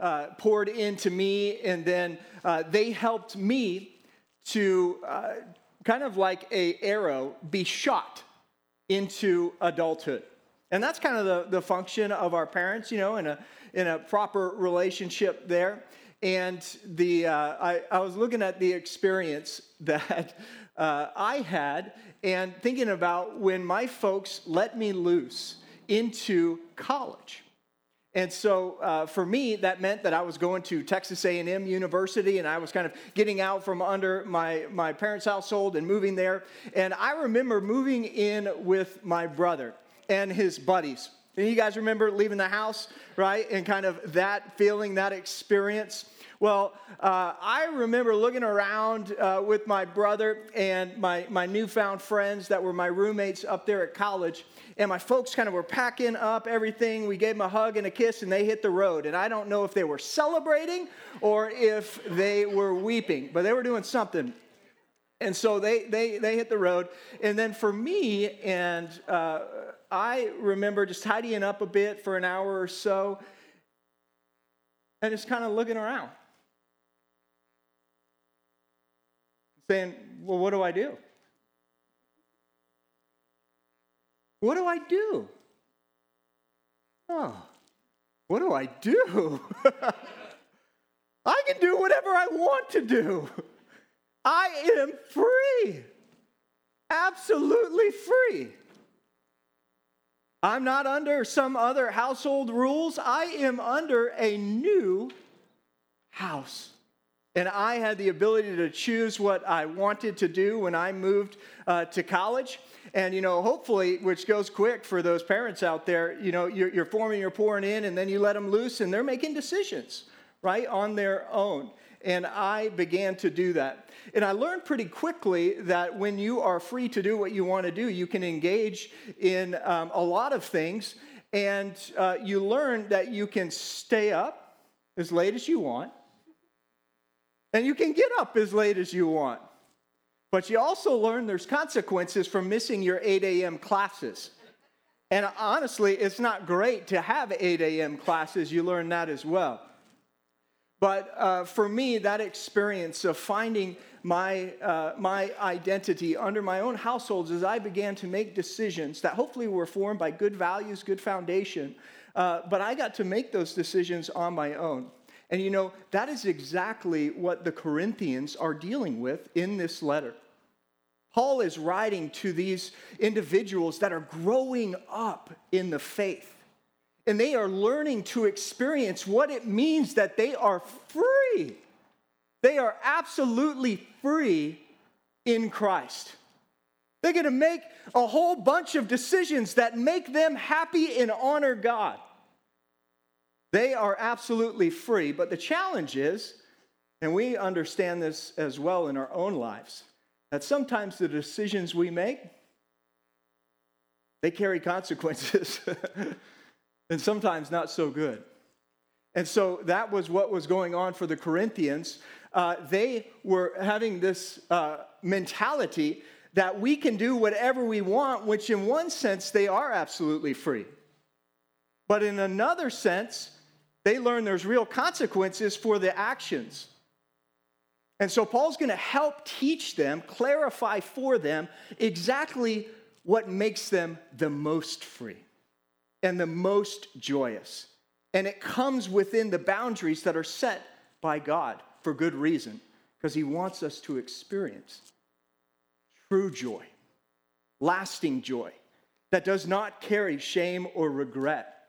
uh, poured into me, and then uh, they helped me to uh, kind of like a arrow be shot into adulthood. And that's kind of the, the function of our parents, you know, in a, in a proper relationship there. And the, uh, I, I was looking at the experience that uh, I had and thinking about when my folks let me loose into college. And so uh, for me, that meant that I was going to Texas A&M University, and I was kind of getting out from under my, my parents' household and moving there. And I remember moving in with my brother and his buddies. And you guys remember leaving the house, right? And kind of that feeling, that experience. Well, uh, I remember looking around uh, with my brother and my, my newfound friends that were my roommates up there at college. And my folks kind of were packing up everything. We gave them a hug and a kiss, and they hit the road. And I don't know if they were celebrating or if they were weeping, but they were doing something. And so they, they, they hit the road. And then for me, and uh, I remember just tidying up a bit for an hour or so and just kind of looking around. Saying, Well, what do I do? What do I do? Oh, what do I do? I can do whatever I want to do. I am free, absolutely free. I'm not under some other household rules. I am under a new house. And I had the ability to choose what I wanted to do when I moved uh, to college. And, you know, hopefully, which goes quick for those parents out there, you know, you're, you're forming, you're pouring in, and then you let them loose, and they're making decisions, right, on their own. And I began to do that. And I learned pretty quickly that when you are free to do what you want to do, you can engage in um, a lot of things. And uh, you learn that you can stay up as late as you want and you can get up as late as you want. But you also learn there's consequences from missing your 8 a.m. classes. And honestly, it's not great to have 8 a.m. classes. You learn that as well. But uh, for me, that experience of finding my, uh, my identity under my own households as I began to make decisions that hopefully were formed by good values, good foundation, uh, but I got to make those decisions on my own. And you know, that is exactly what the Corinthians are dealing with in this letter. Paul is writing to these individuals that are growing up in the faith. And they are learning to experience what it means that they are free. They are absolutely free in Christ. They're going to make a whole bunch of decisions that make them happy and honor God. They are absolutely free, but the challenge is, and we understand this as well in our own lives, that sometimes the decisions we make, they carry consequences, and sometimes not so good. And so that was what was going on for the Corinthians. Uh, they were having this uh, mentality that we can do whatever we want, which in one sense they are absolutely free. But in another sense, they learn there's real consequences for the actions. And so Paul's going to help teach them, clarify for them exactly what makes them the most free and the most joyous. And it comes within the boundaries that are set by God for good reason, because he wants us to experience true joy, lasting joy that does not carry shame or regret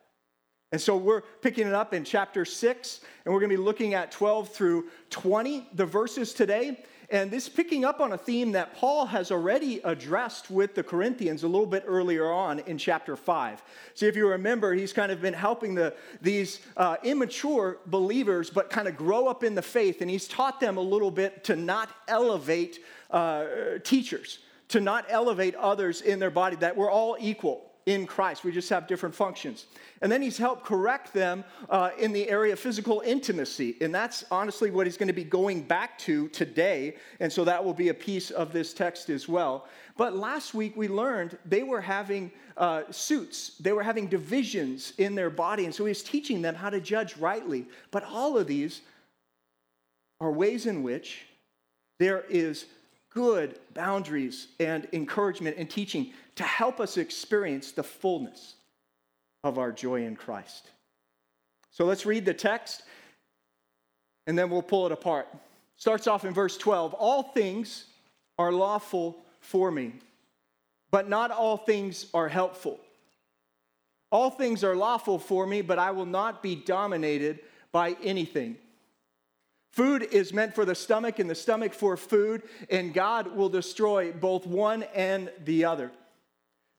and so we're picking it up in chapter 6, and we're going to be looking at 12 through 20, the verses today. And this picking up on a theme that Paul has already addressed with the Corinthians a little bit earlier on in chapter 5. So if you remember, he's kind of been helping the, these uh, immature believers, but kind of grow up in the faith, and he's taught them a little bit to not elevate uh, teachers, to not elevate others in their body, that we're all equal in Christ. We just have different functions. And then he's helped correct them uh, in the area of physical intimacy. And that's honestly what he's going to be going back to today. And so that will be a piece of this text as well. But last week we learned they were having uh, suits, they were having divisions in their body. And so he's teaching them how to judge rightly. But all of these are ways in which there is good boundaries and encouragement and teaching to help us experience the fullness of our joy in Christ. So let's read the text and then we'll pull it apart. Starts off in verse 12 All things are lawful for me, but not all things are helpful. All things are lawful for me, but I will not be dominated by anything. Food is meant for the stomach, and the stomach for food, and God will destroy both one and the other.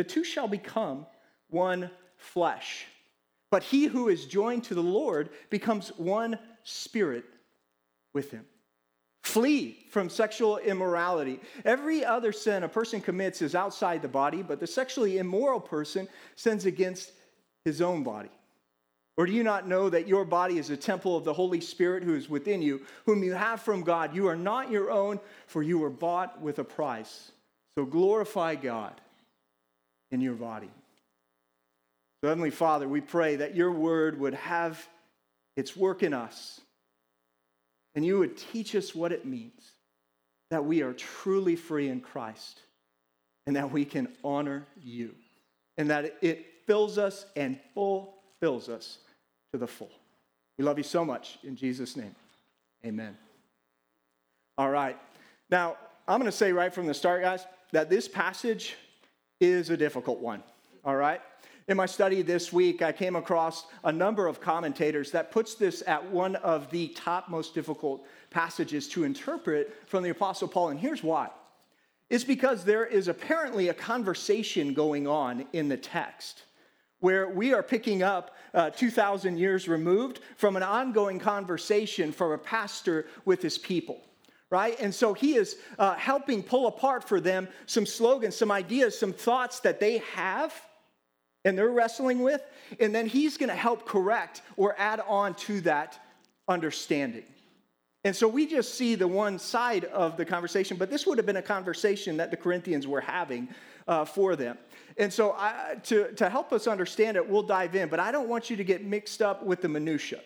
the two shall become one flesh. But he who is joined to the Lord becomes one spirit with him. Flee from sexual immorality. Every other sin a person commits is outside the body, but the sexually immoral person sins against his own body. Or do you not know that your body is a temple of the Holy Spirit who is within you, whom you have from God? You are not your own, for you were bought with a price. So glorify God in your body. So, Heavenly Father, we pray that your word would have its work in us, and you would teach us what it means that we are truly free in Christ, and that we can honor you, and that it fills us and fulfills us to the full. We love you so much. In Jesus' name, amen. All right. Now, I'm going to say right from the start, guys, that this passage is a difficult one. All right? In my study this week, I came across a number of commentators that puts this at one of the top most difficult passages to interpret from the Apostle Paul. And here's why it's because there is apparently a conversation going on in the text where we are picking up uh, 2,000 years removed from an ongoing conversation from a pastor with his people. Right? And so he is uh, helping pull apart for them some slogans, some ideas, some thoughts that they have and they're wrestling with. And then he's going to help correct or add on to that understanding. And so we just see the one side of the conversation, but this would have been a conversation that the Corinthians were having uh, for them. And so, I, to, to help us understand it, we'll dive in, but I don't want you to get mixed up with the minutia.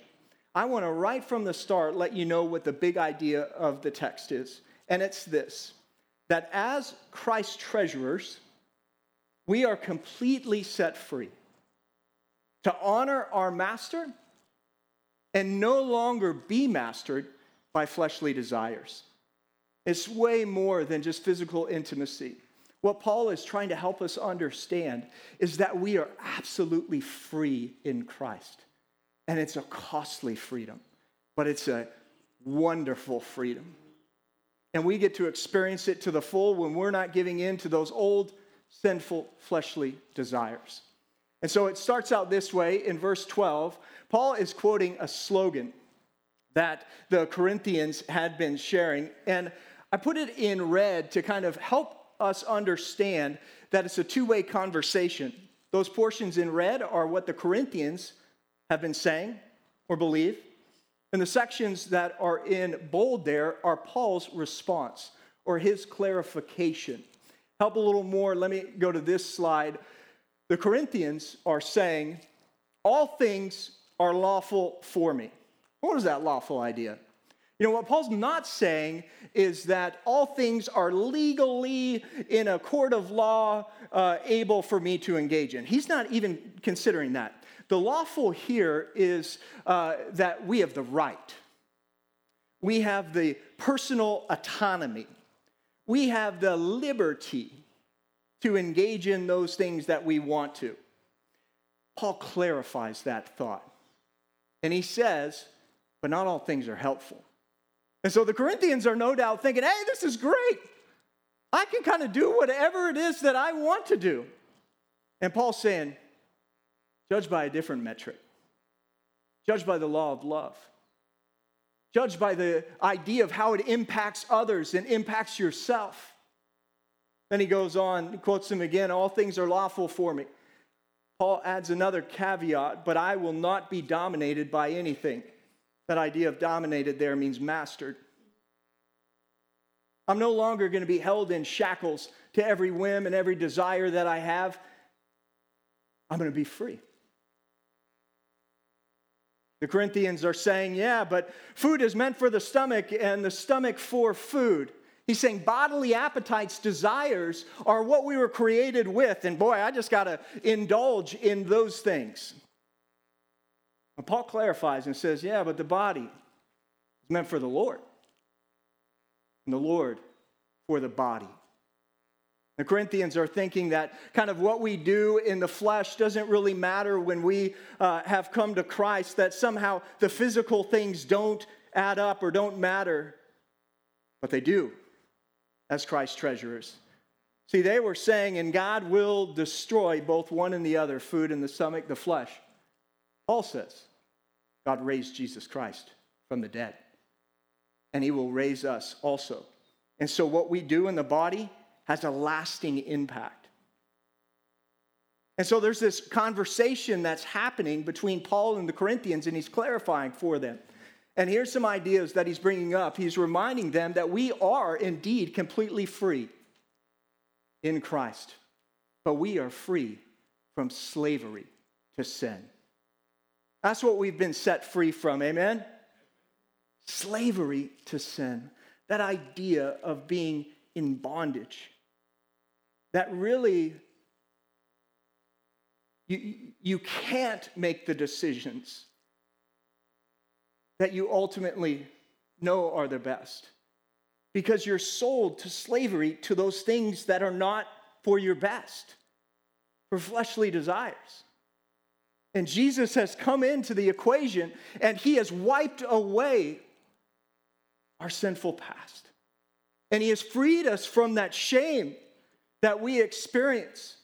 I want to, right from the start, let you know what the big idea of the text is. And it's this that as Christ's treasurers, we are completely set free to honor our master and no longer be mastered by fleshly desires. It's way more than just physical intimacy. What Paul is trying to help us understand is that we are absolutely free in Christ. And it's a costly freedom, but it's a wonderful freedom. And we get to experience it to the full when we're not giving in to those old, sinful, fleshly desires. And so it starts out this way in verse 12. Paul is quoting a slogan that the Corinthians had been sharing. And I put it in red to kind of help us understand that it's a two way conversation. Those portions in red are what the Corinthians have been saying or believe. And the sections that are in bold there are Paul's response or his clarification. Help a little more. Let me go to this slide. The Corinthians are saying, All things are lawful for me. What is that lawful idea? You know, what Paul's not saying is that all things are legally in a court of law uh, able for me to engage in. He's not even considering that. The lawful here is uh, that we have the right, we have the personal autonomy, we have the liberty to engage in those things that we want to. Paul clarifies that thought. And he says, but not all things are helpful. And so the Corinthians are no doubt thinking, hey, this is great. I can kind of do whatever it is that I want to do. And Paul's saying, judge by a different metric, judge by the law of love, judge by the idea of how it impacts others and impacts yourself. Then he goes on, quotes him again all things are lawful for me. Paul adds another caveat, but I will not be dominated by anything. That idea of dominated there means mastered. I'm no longer going to be held in shackles to every whim and every desire that I have. I'm going to be free. The Corinthians are saying, yeah, but food is meant for the stomach and the stomach for food. He's saying bodily appetites, desires are what we were created with. And boy, I just got to indulge in those things. And Paul clarifies and says, yeah, but the body is meant for the Lord, and the Lord for the body. The Corinthians are thinking that kind of what we do in the flesh doesn't really matter when we uh, have come to Christ, that somehow the physical things don't add up or don't matter, but they do as Christ's treasurers. See, they were saying, and God will destroy both one and the other, food and the stomach, the flesh. Paul says, God raised Jesus Christ from the dead, and he will raise us also. And so, what we do in the body has a lasting impact. And so, there's this conversation that's happening between Paul and the Corinthians, and he's clarifying for them. And here's some ideas that he's bringing up. He's reminding them that we are indeed completely free in Christ, but we are free from slavery to sin. That's what we've been set free from, amen? Slavery to sin. That idea of being in bondage. That really, you, you can't make the decisions that you ultimately know are the best because you're sold to slavery to those things that are not for your best, for fleshly desires. And Jesus has come into the equation and he has wiped away our sinful past. And he has freed us from that shame that we experience.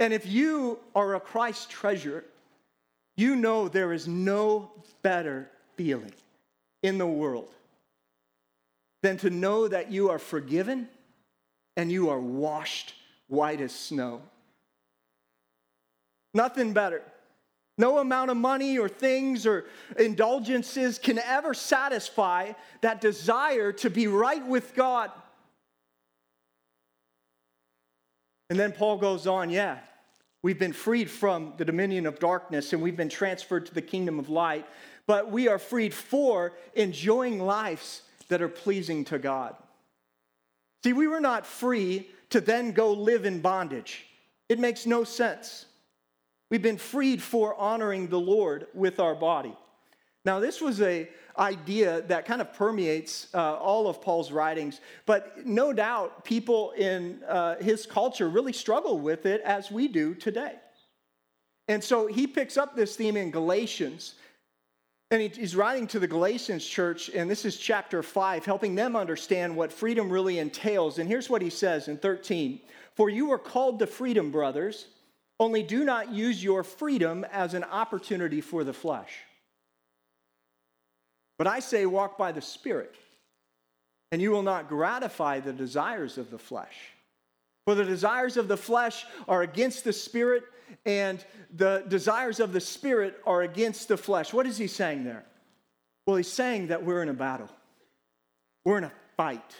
And if you are a Christ treasure, you know there is no better feeling in the world than to know that you are forgiven and you are washed white as snow. Nothing better. No amount of money or things or indulgences can ever satisfy that desire to be right with God. And then Paul goes on, yeah, we've been freed from the dominion of darkness and we've been transferred to the kingdom of light but we are freed for enjoying lives that are pleasing to God. See, we were not free to then go live in bondage. It makes no sense. We've been freed for honoring the Lord with our body. Now, this was a idea that kind of permeates uh, all of Paul's writings, but no doubt people in uh, his culture really struggle with it as we do today. And so he picks up this theme in Galatians and he's writing to the Galatians church, and this is chapter 5, helping them understand what freedom really entails. And here's what he says in 13 For you are called to freedom, brothers, only do not use your freedom as an opportunity for the flesh. But I say, walk by the Spirit, and you will not gratify the desires of the flesh. For the desires of the flesh are against the Spirit and the desires of the spirit are against the flesh. What is he saying there? Well, he's saying that we're in a battle, we're in a fight.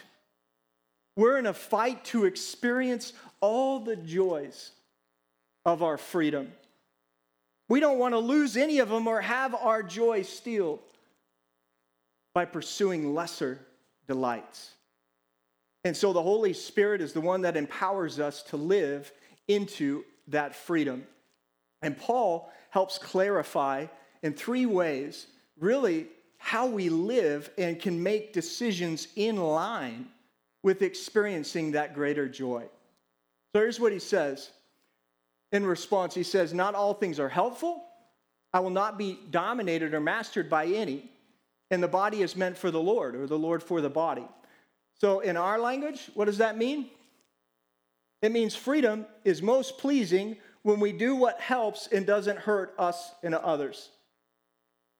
We're in a fight to experience all the joys of our freedom. We don't want to lose any of them or have our joy steal by pursuing lesser delights. And so the Holy Spirit is the one that empowers us to live into that freedom. And Paul helps clarify in three ways really how we live and can make decisions in line with experiencing that greater joy. So here's what he says in response, he says, Not all things are helpful. I will not be dominated or mastered by any. And the body is meant for the Lord, or the Lord for the body. So, in our language, what does that mean? It means freedom is most pleasing when we do what helps and doesn't hurt us and others.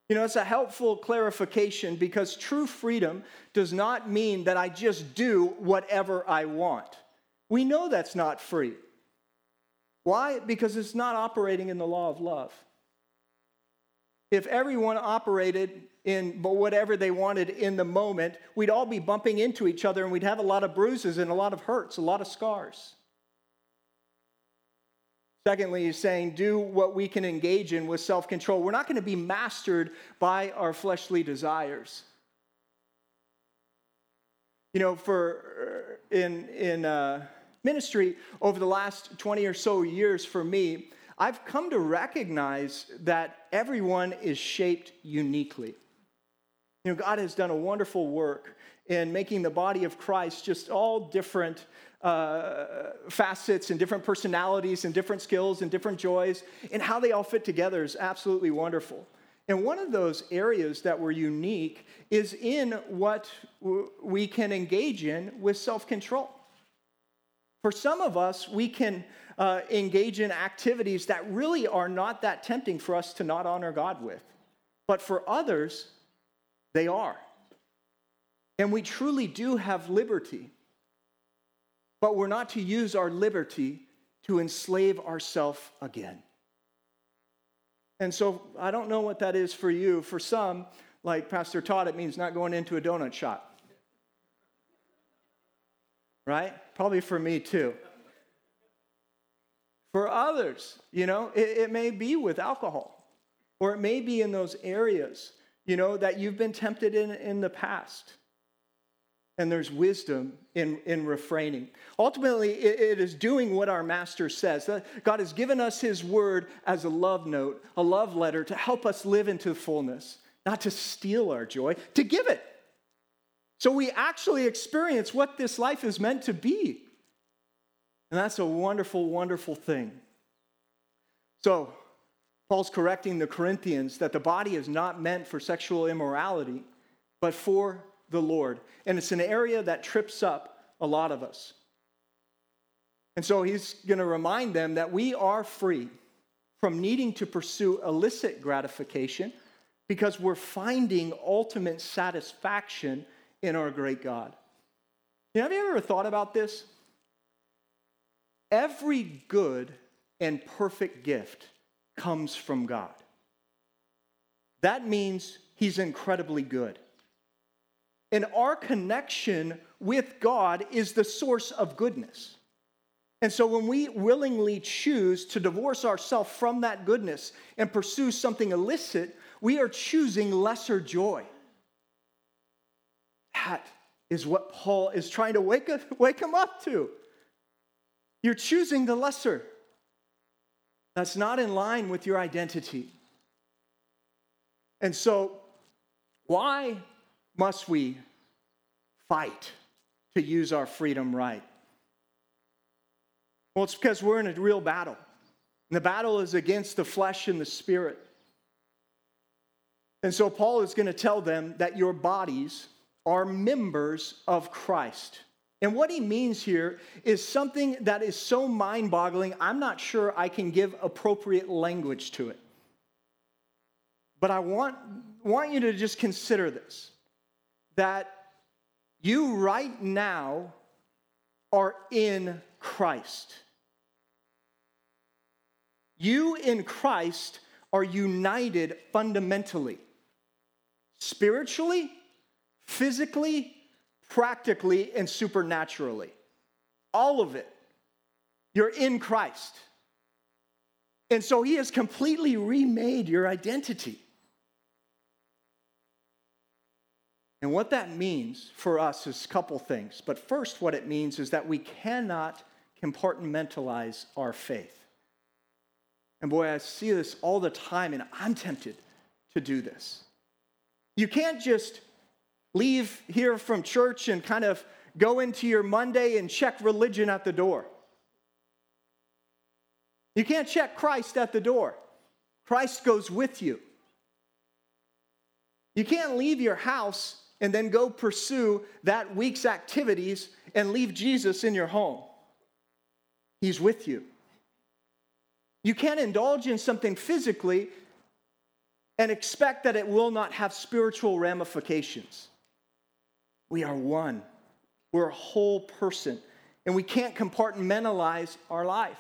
You know, it's a helpful clarification because true freedom does not mean that I just do whatever I want. We know that's not free. Why? Because it's not operating in the law of love. If everyone operated in whatever they wanted in the moment, we'd all be bumping into each other and we'd have a lot of bruises and a lot of hurts, a lot of scars. Secondly, he's saying, do what we can engage in with self control. We're not going to be mastered by our fleshly desires. You know, for in, in, uh, ministry over the last 20 or so years for me, I've come to recognize that everyone is shaped uniquely. You know, God has done a wonderful work in making the body of Christ just all different uh, facets and different personalities and different skills and different joys, and how they all fit together is absolutely wonderful. And one of those areas that were unique is in what we can engage in with self control. For some of us, we can uh, engage in activities that really are not that tempting for us to not honor God with. But for others, they are. And we truly do have liberty. But we're not to use our liberty to enslave ourselves again. And so I don't know what that is for you. For some, like Pastor Todd, it means not going into a donut shop right? Probably for me too. For others, you know, it, it, may be with alcohol, or it may be in those areas, you know, that you've been tempted in in the past. And there's wisdom in, in refraining. Ultimately, it, it is doing what our master says. Uh, God has given us his word as a love note, a love letter to help us live into fullness, not to steal our joy, to give it. So we actually experience what this life is meant to be. And that's a wonderful, wonderful thing. So, Paul's correcting the Corinthians that the body is not meant for sexual immorality, but for the Lord. And it's an area that trips up a lot of us. And so he's going to remind them that we are free from needing to pursue illicit gratification because we're finding ultimate satisfaction in our great God. You know, have you ever thought about this? Every good and perfect gift comes from God. That means He's incredibly good. And our connection with God is the source of goodness. And so when we willingly choose to divorce ourselves from that goodness and pursue something illicit, we are choosing lesser joy. That is what Paul is trying to wake, wake him up to. You're choosing the lesser. That's not in line with your identity. And so, why must we fight to use our freedom right? Well, it's because we're in a real battle. And the battle is against the flesh and the spirit. And so, Paul is going to tell them that your bodies are members of Christ. And what he means here is something that is so mind boggling, I'm not sure I can give appropriate language to it. But I want, want you to just consider this that you right now are in Christ. You in Christ are united fundamentally, spiritually, physically, practically, and supernaturally. All of it. You're in Christ. And so he has completely remade your identity. And what that means for us is a couple things. But first, what it means is that we cannot compartmentalize our faith. And boy, I see this all the time, and I'm tempted to do this. You can't just leave here from church and kind of go into your Monday and check religion at the door. You can't check Christ at the door, Christ goes with you. You can't leave your house and then go pursue that week's activities and leave Jesus in your home. He's with you. You can't indulge in something physically and expect that it will not have spiritual ramifications. We are one, we're a whole person, and we can't compartmentalize our life.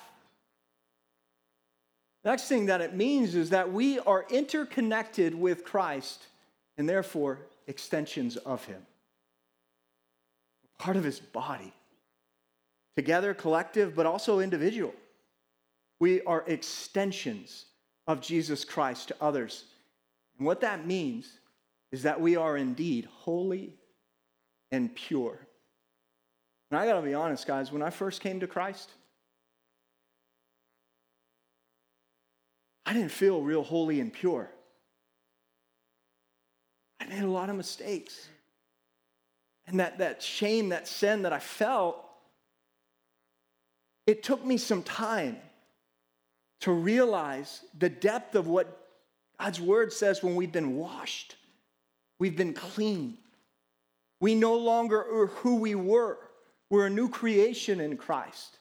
Next thing that it means is that we are interconnected with Christ and therefore extensions of Him. Part of His body. Together, collective, but also individual. We are extensions of Jesus Christ to others. And what that means is that we are indeed holy and pure. And I gotta be honest, guys, when I first came to Christ, I didn't feel real holy and pure. I made a lot of mistakes. And that, that shame, that sin that I felt, it took me some time to realize the depth of what God's word says when we've been washed, we've been clean. We no longer are who we were. We're a new creation in Christ.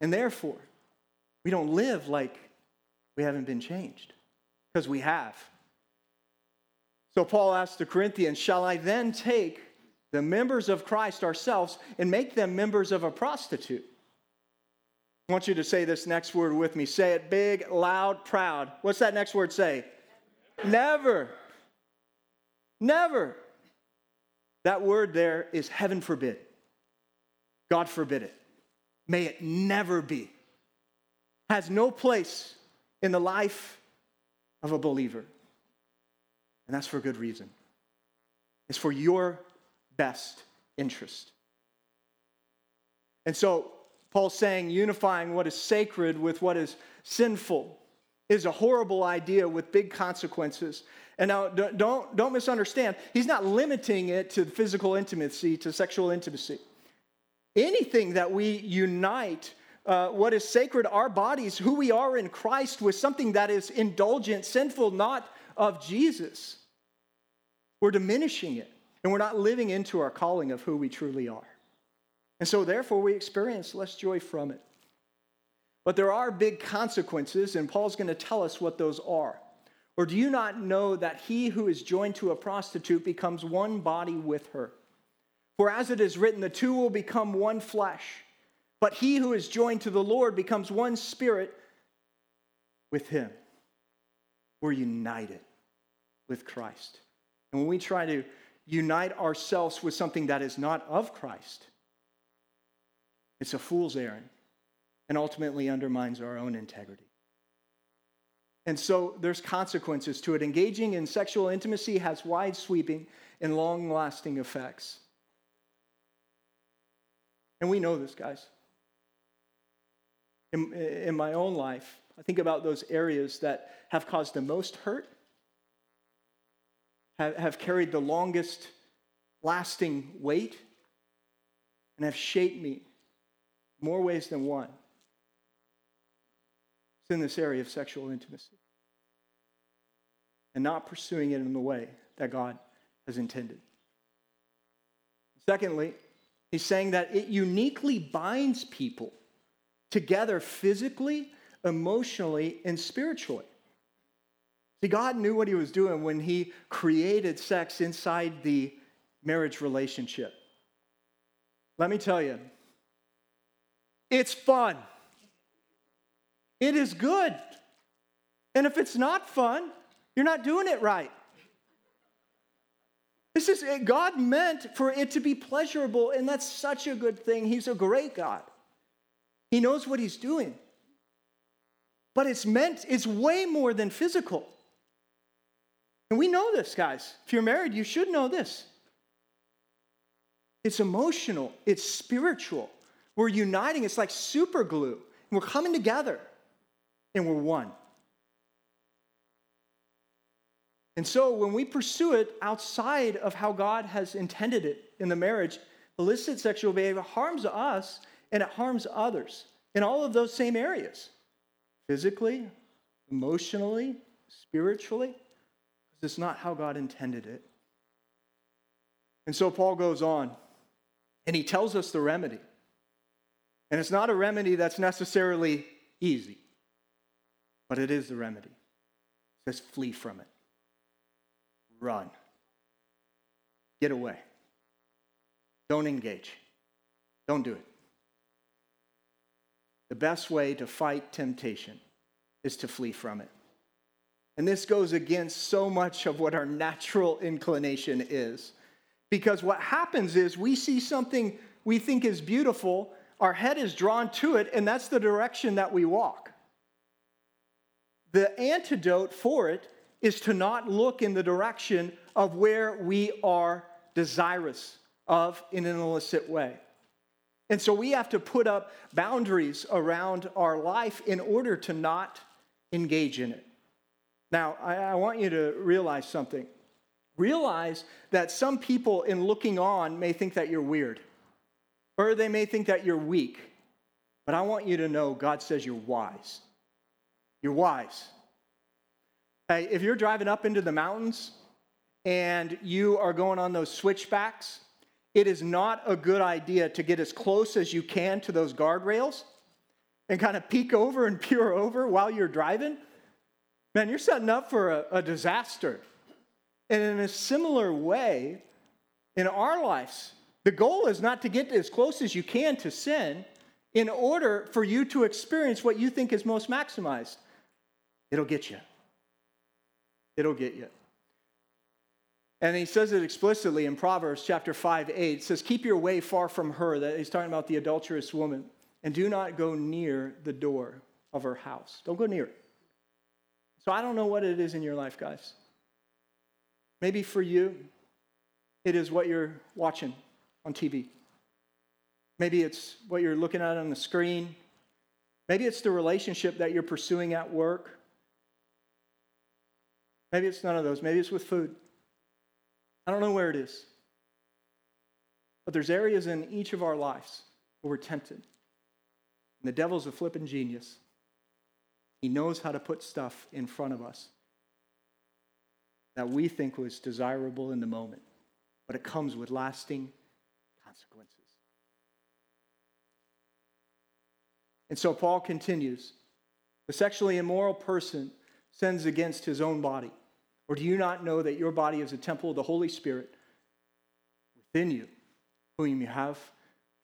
And therefore, we don't live like we haven't been changed, because we have. So Paul asked the Corinthians, Shall I then take the members of Christ ourselves and make them members of a prostitute? I want you to say this next word with me. Say it big, loud, proud. What's that next word say? Never. Never. That word there is heaven forbid. God forbid it. May it never be. Has no place in the life of a believer. And that's for good reason. It's for your best interest. And so, Paul's saying unifying what is sacred with what is sinful is a horrible idea with big consequences. And now, don't, don't misunderstand, he's not limiting it to physical intimacy, to sexual intimacy. Anything that we unite uh, what is sacred, our bodies, who we are in Christ, with something that is indulgent, sinful, not of Jesus. We're diminishing it, and we're not living into our calling of who we truly are. And so, therefore, we experience less joy from it. But there are big consequences, and Paul's going to tell us what those are. Or do you not know that he who is joined to a prostitute becomes one body with her? For as it is written, the two will become one flesh. But he who is joined to the Lord becomes one spirit with him. We're united with Christ. And when we try to unite ourselves with something that is not of Christ, it's a fool's errand and ultimately undermines our own integrity. And so there's consequences to it. Engaging in sexual intimacy has wide sweeping and long lasting effects. And we know this, guys in, in my own life, I think about those areas that have caused the most hurt, have, have carried the longest lasting weight, and have shaped me more ways than one. In this area of sexual intimacy and not pursuing it in the way that God has intended. Secondly, he's saying that it uniquely binds people together physically, emotionally, and spiritually. See, God knew what he was doing when he created sex inside the marriage relationship. Let me tell you, it's fun. It is good. And if it's not fun, you're not doing it right. This is God meant for it to be pleasurable, and that's such a good thing. He's a great God. He knows what he's doing. But it's meant, it's way more than physical. And we know this, guys. If you're married, you should know this. It's emotional, it's spiritual. We're uniting, it's like super glue. We're coming together and we're one. And so when we pursue it outside of how God has intended it in the marriage, illicit sexual behavior harms us and it harms others. in all of those same areas physically, emotionally, spiritually, because it's not how God intended it. And so Paul goes on and he tells us the remedy. And it's not a remedy that's necessarily easy, but it is the remedy. It says, flee from it, run, get away, don't engage, don't do it. The best way to fight temptation is to flee from it. And this goes against so much of what our natural inclination is. Because what happens is we see something we think is beautiful, our head is drawn to it, and that's the direction that we walk. The antidote for it is to not look in the direction of where we are desirous of in an illicit way. And so we have to put up boundaries around our life in order to not engage in it. Now, I, I, want you to realize something. Realize that some people, in looking on, may think that you're weird, or they may think that you're weak. But I want you to know God says you're wise. You're wise. Hey, if you're driving up into the mountains and you are going on those switchbacks, it is not a good idea to get as close as you can to those guardrails and kind of peek over and peer over while you're driving. Man, you're setting up for a, a disaster. And in a similar way, in our lives, the goal is not to get as close as you can to sin in order for you to experience what you think is most maximized. It'll get you. It'll get you. And he says it explicitly in Proverbs chapter 5, 8. It says, Keep your way far from her. That he's talking about the adulterous woman. And do not go near the door of her house. Don't go near it. So I don't know what it is in your life, guys. Maybe for you, it is what you're watching on TV. Maybe it's what you're looking at on the screen. Maybe it's the relationship that you're pursuing at work. Maybe it's none of those. Maybe it's with food. I don't know where it is. But there's areas in each of our lives where we're tempted. And the devil's a flipping genius. He knows how to put stuff in front of us that we think was desirable in the moment, but it comes with lasting consequences. And so Paul continues the sexually immoral person sins against his own body. Or do you not know that your body is a temple of the Holy Spirit within you, whom you have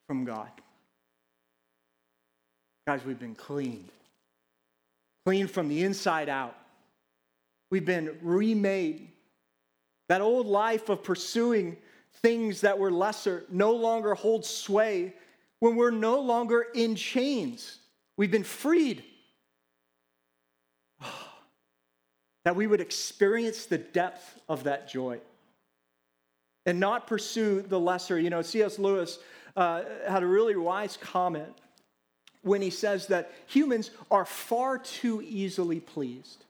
from God? Guys, we've been cleaned, cleaned from the inside out. We've been remade. That old life of pursuing things that were lesser no longer holds sway when we're no longer in chains. We've been freed. That we would experience the depth of that joy and not pursue the lesser. You know, C.S. Lewis uh, had a really wise comment when he says that humans are far too easily pleased.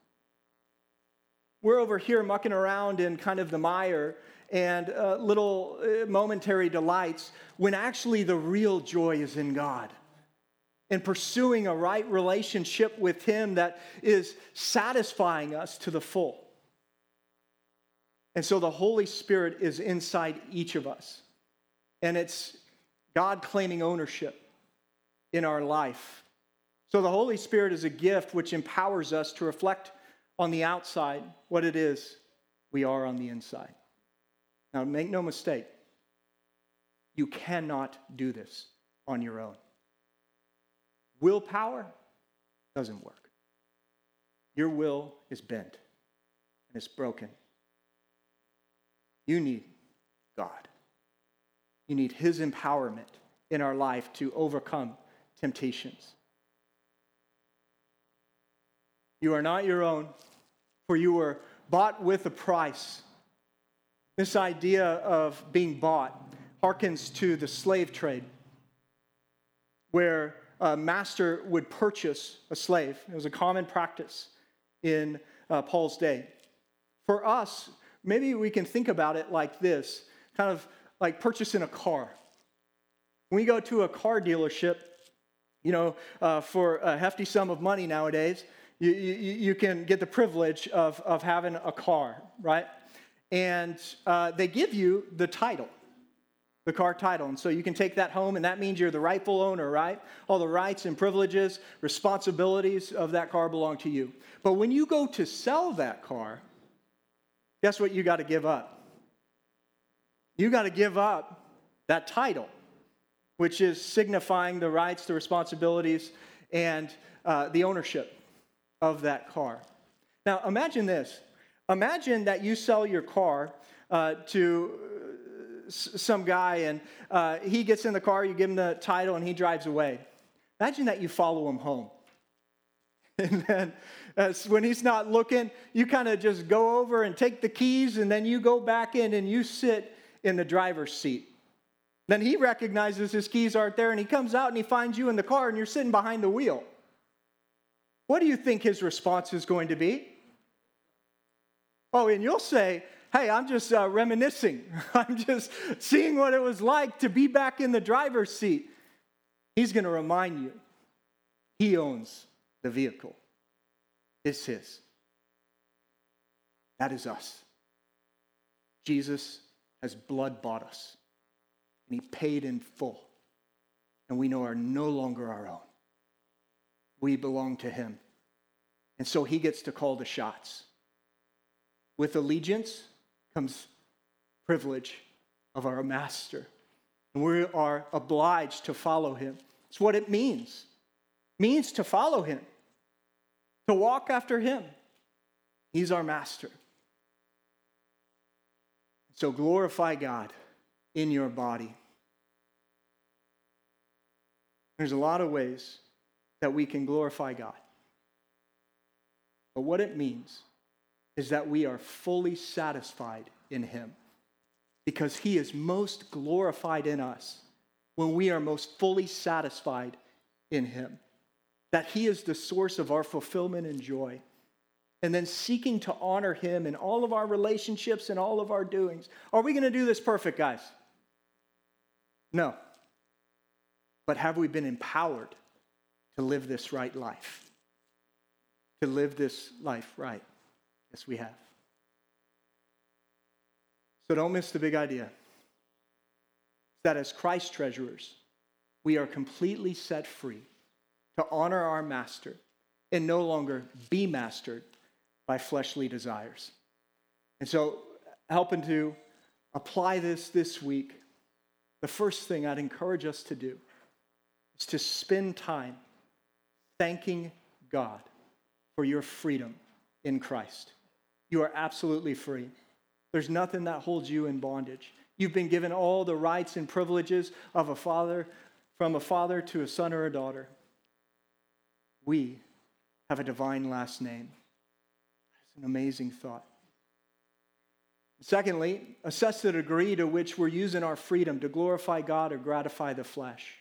We're over here mucking around in kind of the mire and uh, little uh, momentary delights when actually the real joy is in God and pursuing a right relationship with Him that is satisfying us to the full. And so the Holy Spirit is inside each of us. And it's God claiming ownership in our life. So the Holy Spirit is a gift which empowers us to reflect on the outside what it is we are on the inside. Now, make no mistake, you cannot do this on your own. Willpower doesn't work. Your will is bent and it's broken. You need God. You need His empowerment in our life to overcome temptations. You are not your own, for you were bought with a price. This idea of being bought harkens to the slave trade, where a master would purchase a slave. It was a common practice in uh, Paul's day. For us, maybe we can think about it like this kind of like purchasing a car. When we go to a car dealership, You know, uh, for a hefty sum of money nowadays, you, you, you, can get the privilege of, of having a car, right? And uh, they give you the title, the car title. And so you can take that home, and that means you're the rightful owner, right? All the rights and privileges, responsibilities of that car belong to you. But when you go to sell that car, guess what you got to give up? You got to give up that title, which is signifying the rights, the responsibilities, and uh, the ownership of that car. Now, imagine this. Imagine that you sell your car uh, to some guy and uh, he gets in the car, you give him the title, and he drives away. Imagine that you follow him home. And then when he's not looking, you kind of just go over and take the keys, and then you go back in and you sit in the driver's seat. Then he recognizes his keys aren't there, and he comes out and he finds you in the car, and you're sitting behind the wheel. What do you think his response is going to be? Oh, and you'll say, Hey, I'm just uh, reminiscing. I'm just seeing what it was like to be back in the driver's seat. He's going to remind you he owns the vehicle, it's his. That is us. Jesus has blood bought us, and he paid in full, and we know are no longer our own. We belong to him. And so he gets to call the shots. With allegiance comes privilege of our master. And we are obliged to follow him. It's what it means. It means to follow him, to walk after him. He's our master. So glorify God in your body. There's a lot of ways that we can glorify God. But what it means is that we are fully satisfied in Him because He is most glorified in us when we are most fully satisfied in Him. That He is the source of our fulfillment and joy. And then seeking to honor Him in all of our relationships and all of our doings. Are we going to do this perfect, guys? No. But have we been empowered to live this right life? To live this life right? Yes, we have. So don't miss the big idea that as Christ treasurers, we are completely set free to honor our master and no longer be mastered by fleshly desires. And so, helping to apply this this week, the first thing I'd encourage us to do is to spend time thanking God for your freedom in Christ. You are absolutely free. There's nothing that holds you in bondage. You've been given all the rights and privileges of a father, from a father to a son or a daughter. We have a divine last name. It's an amazing thought. Secondly, assess the degree to which we're using our freedom to glorify God or gratify the flesh.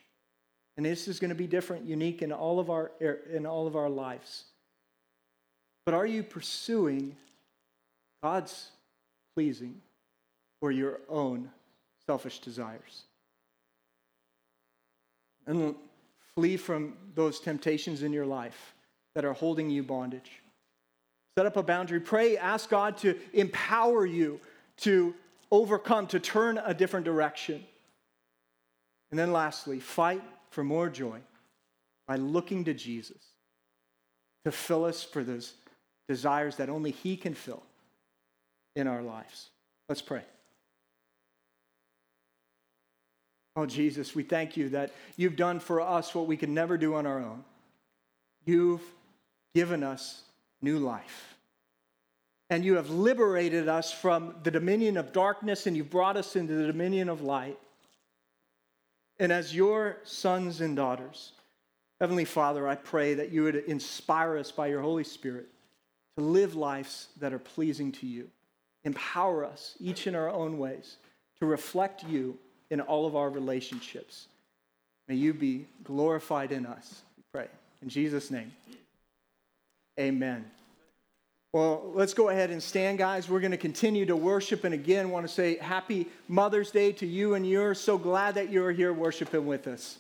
And this is going to be different, unique in all of our, er, in all of our lives. But are you pursuing God's pleasing or your own selfish desires? And flee from those temptations in your life that are holding you bondage. Set up a boundary. Pray, ask God to empower you to overcome, to turn a different direction. And then lastly, fight for more joy by looking to Jesus to fill us for those desires that only He can fill in our lives. Let's pray. Oh, Jesus, we thank you that you've done for us what we could never do on our own. You've given us new life. And you have liberated us from the dominion of darkness and you've brought us into the dominion of light. And as your sons and daughters, Heavenly Father, I pray that you would inspire us by your Holy Spirit to live lives that are pleasing to you. Empower us, each in our own ways, to reflect you in all of our relationships. May you be glorified in us, we pray. In Jesus' name, amen. Well, let's go ahead and stand, guys. We're going to continue to worship. And again, want to say happy Mother's Day to you and yours. So glad that you're here worshiping with us.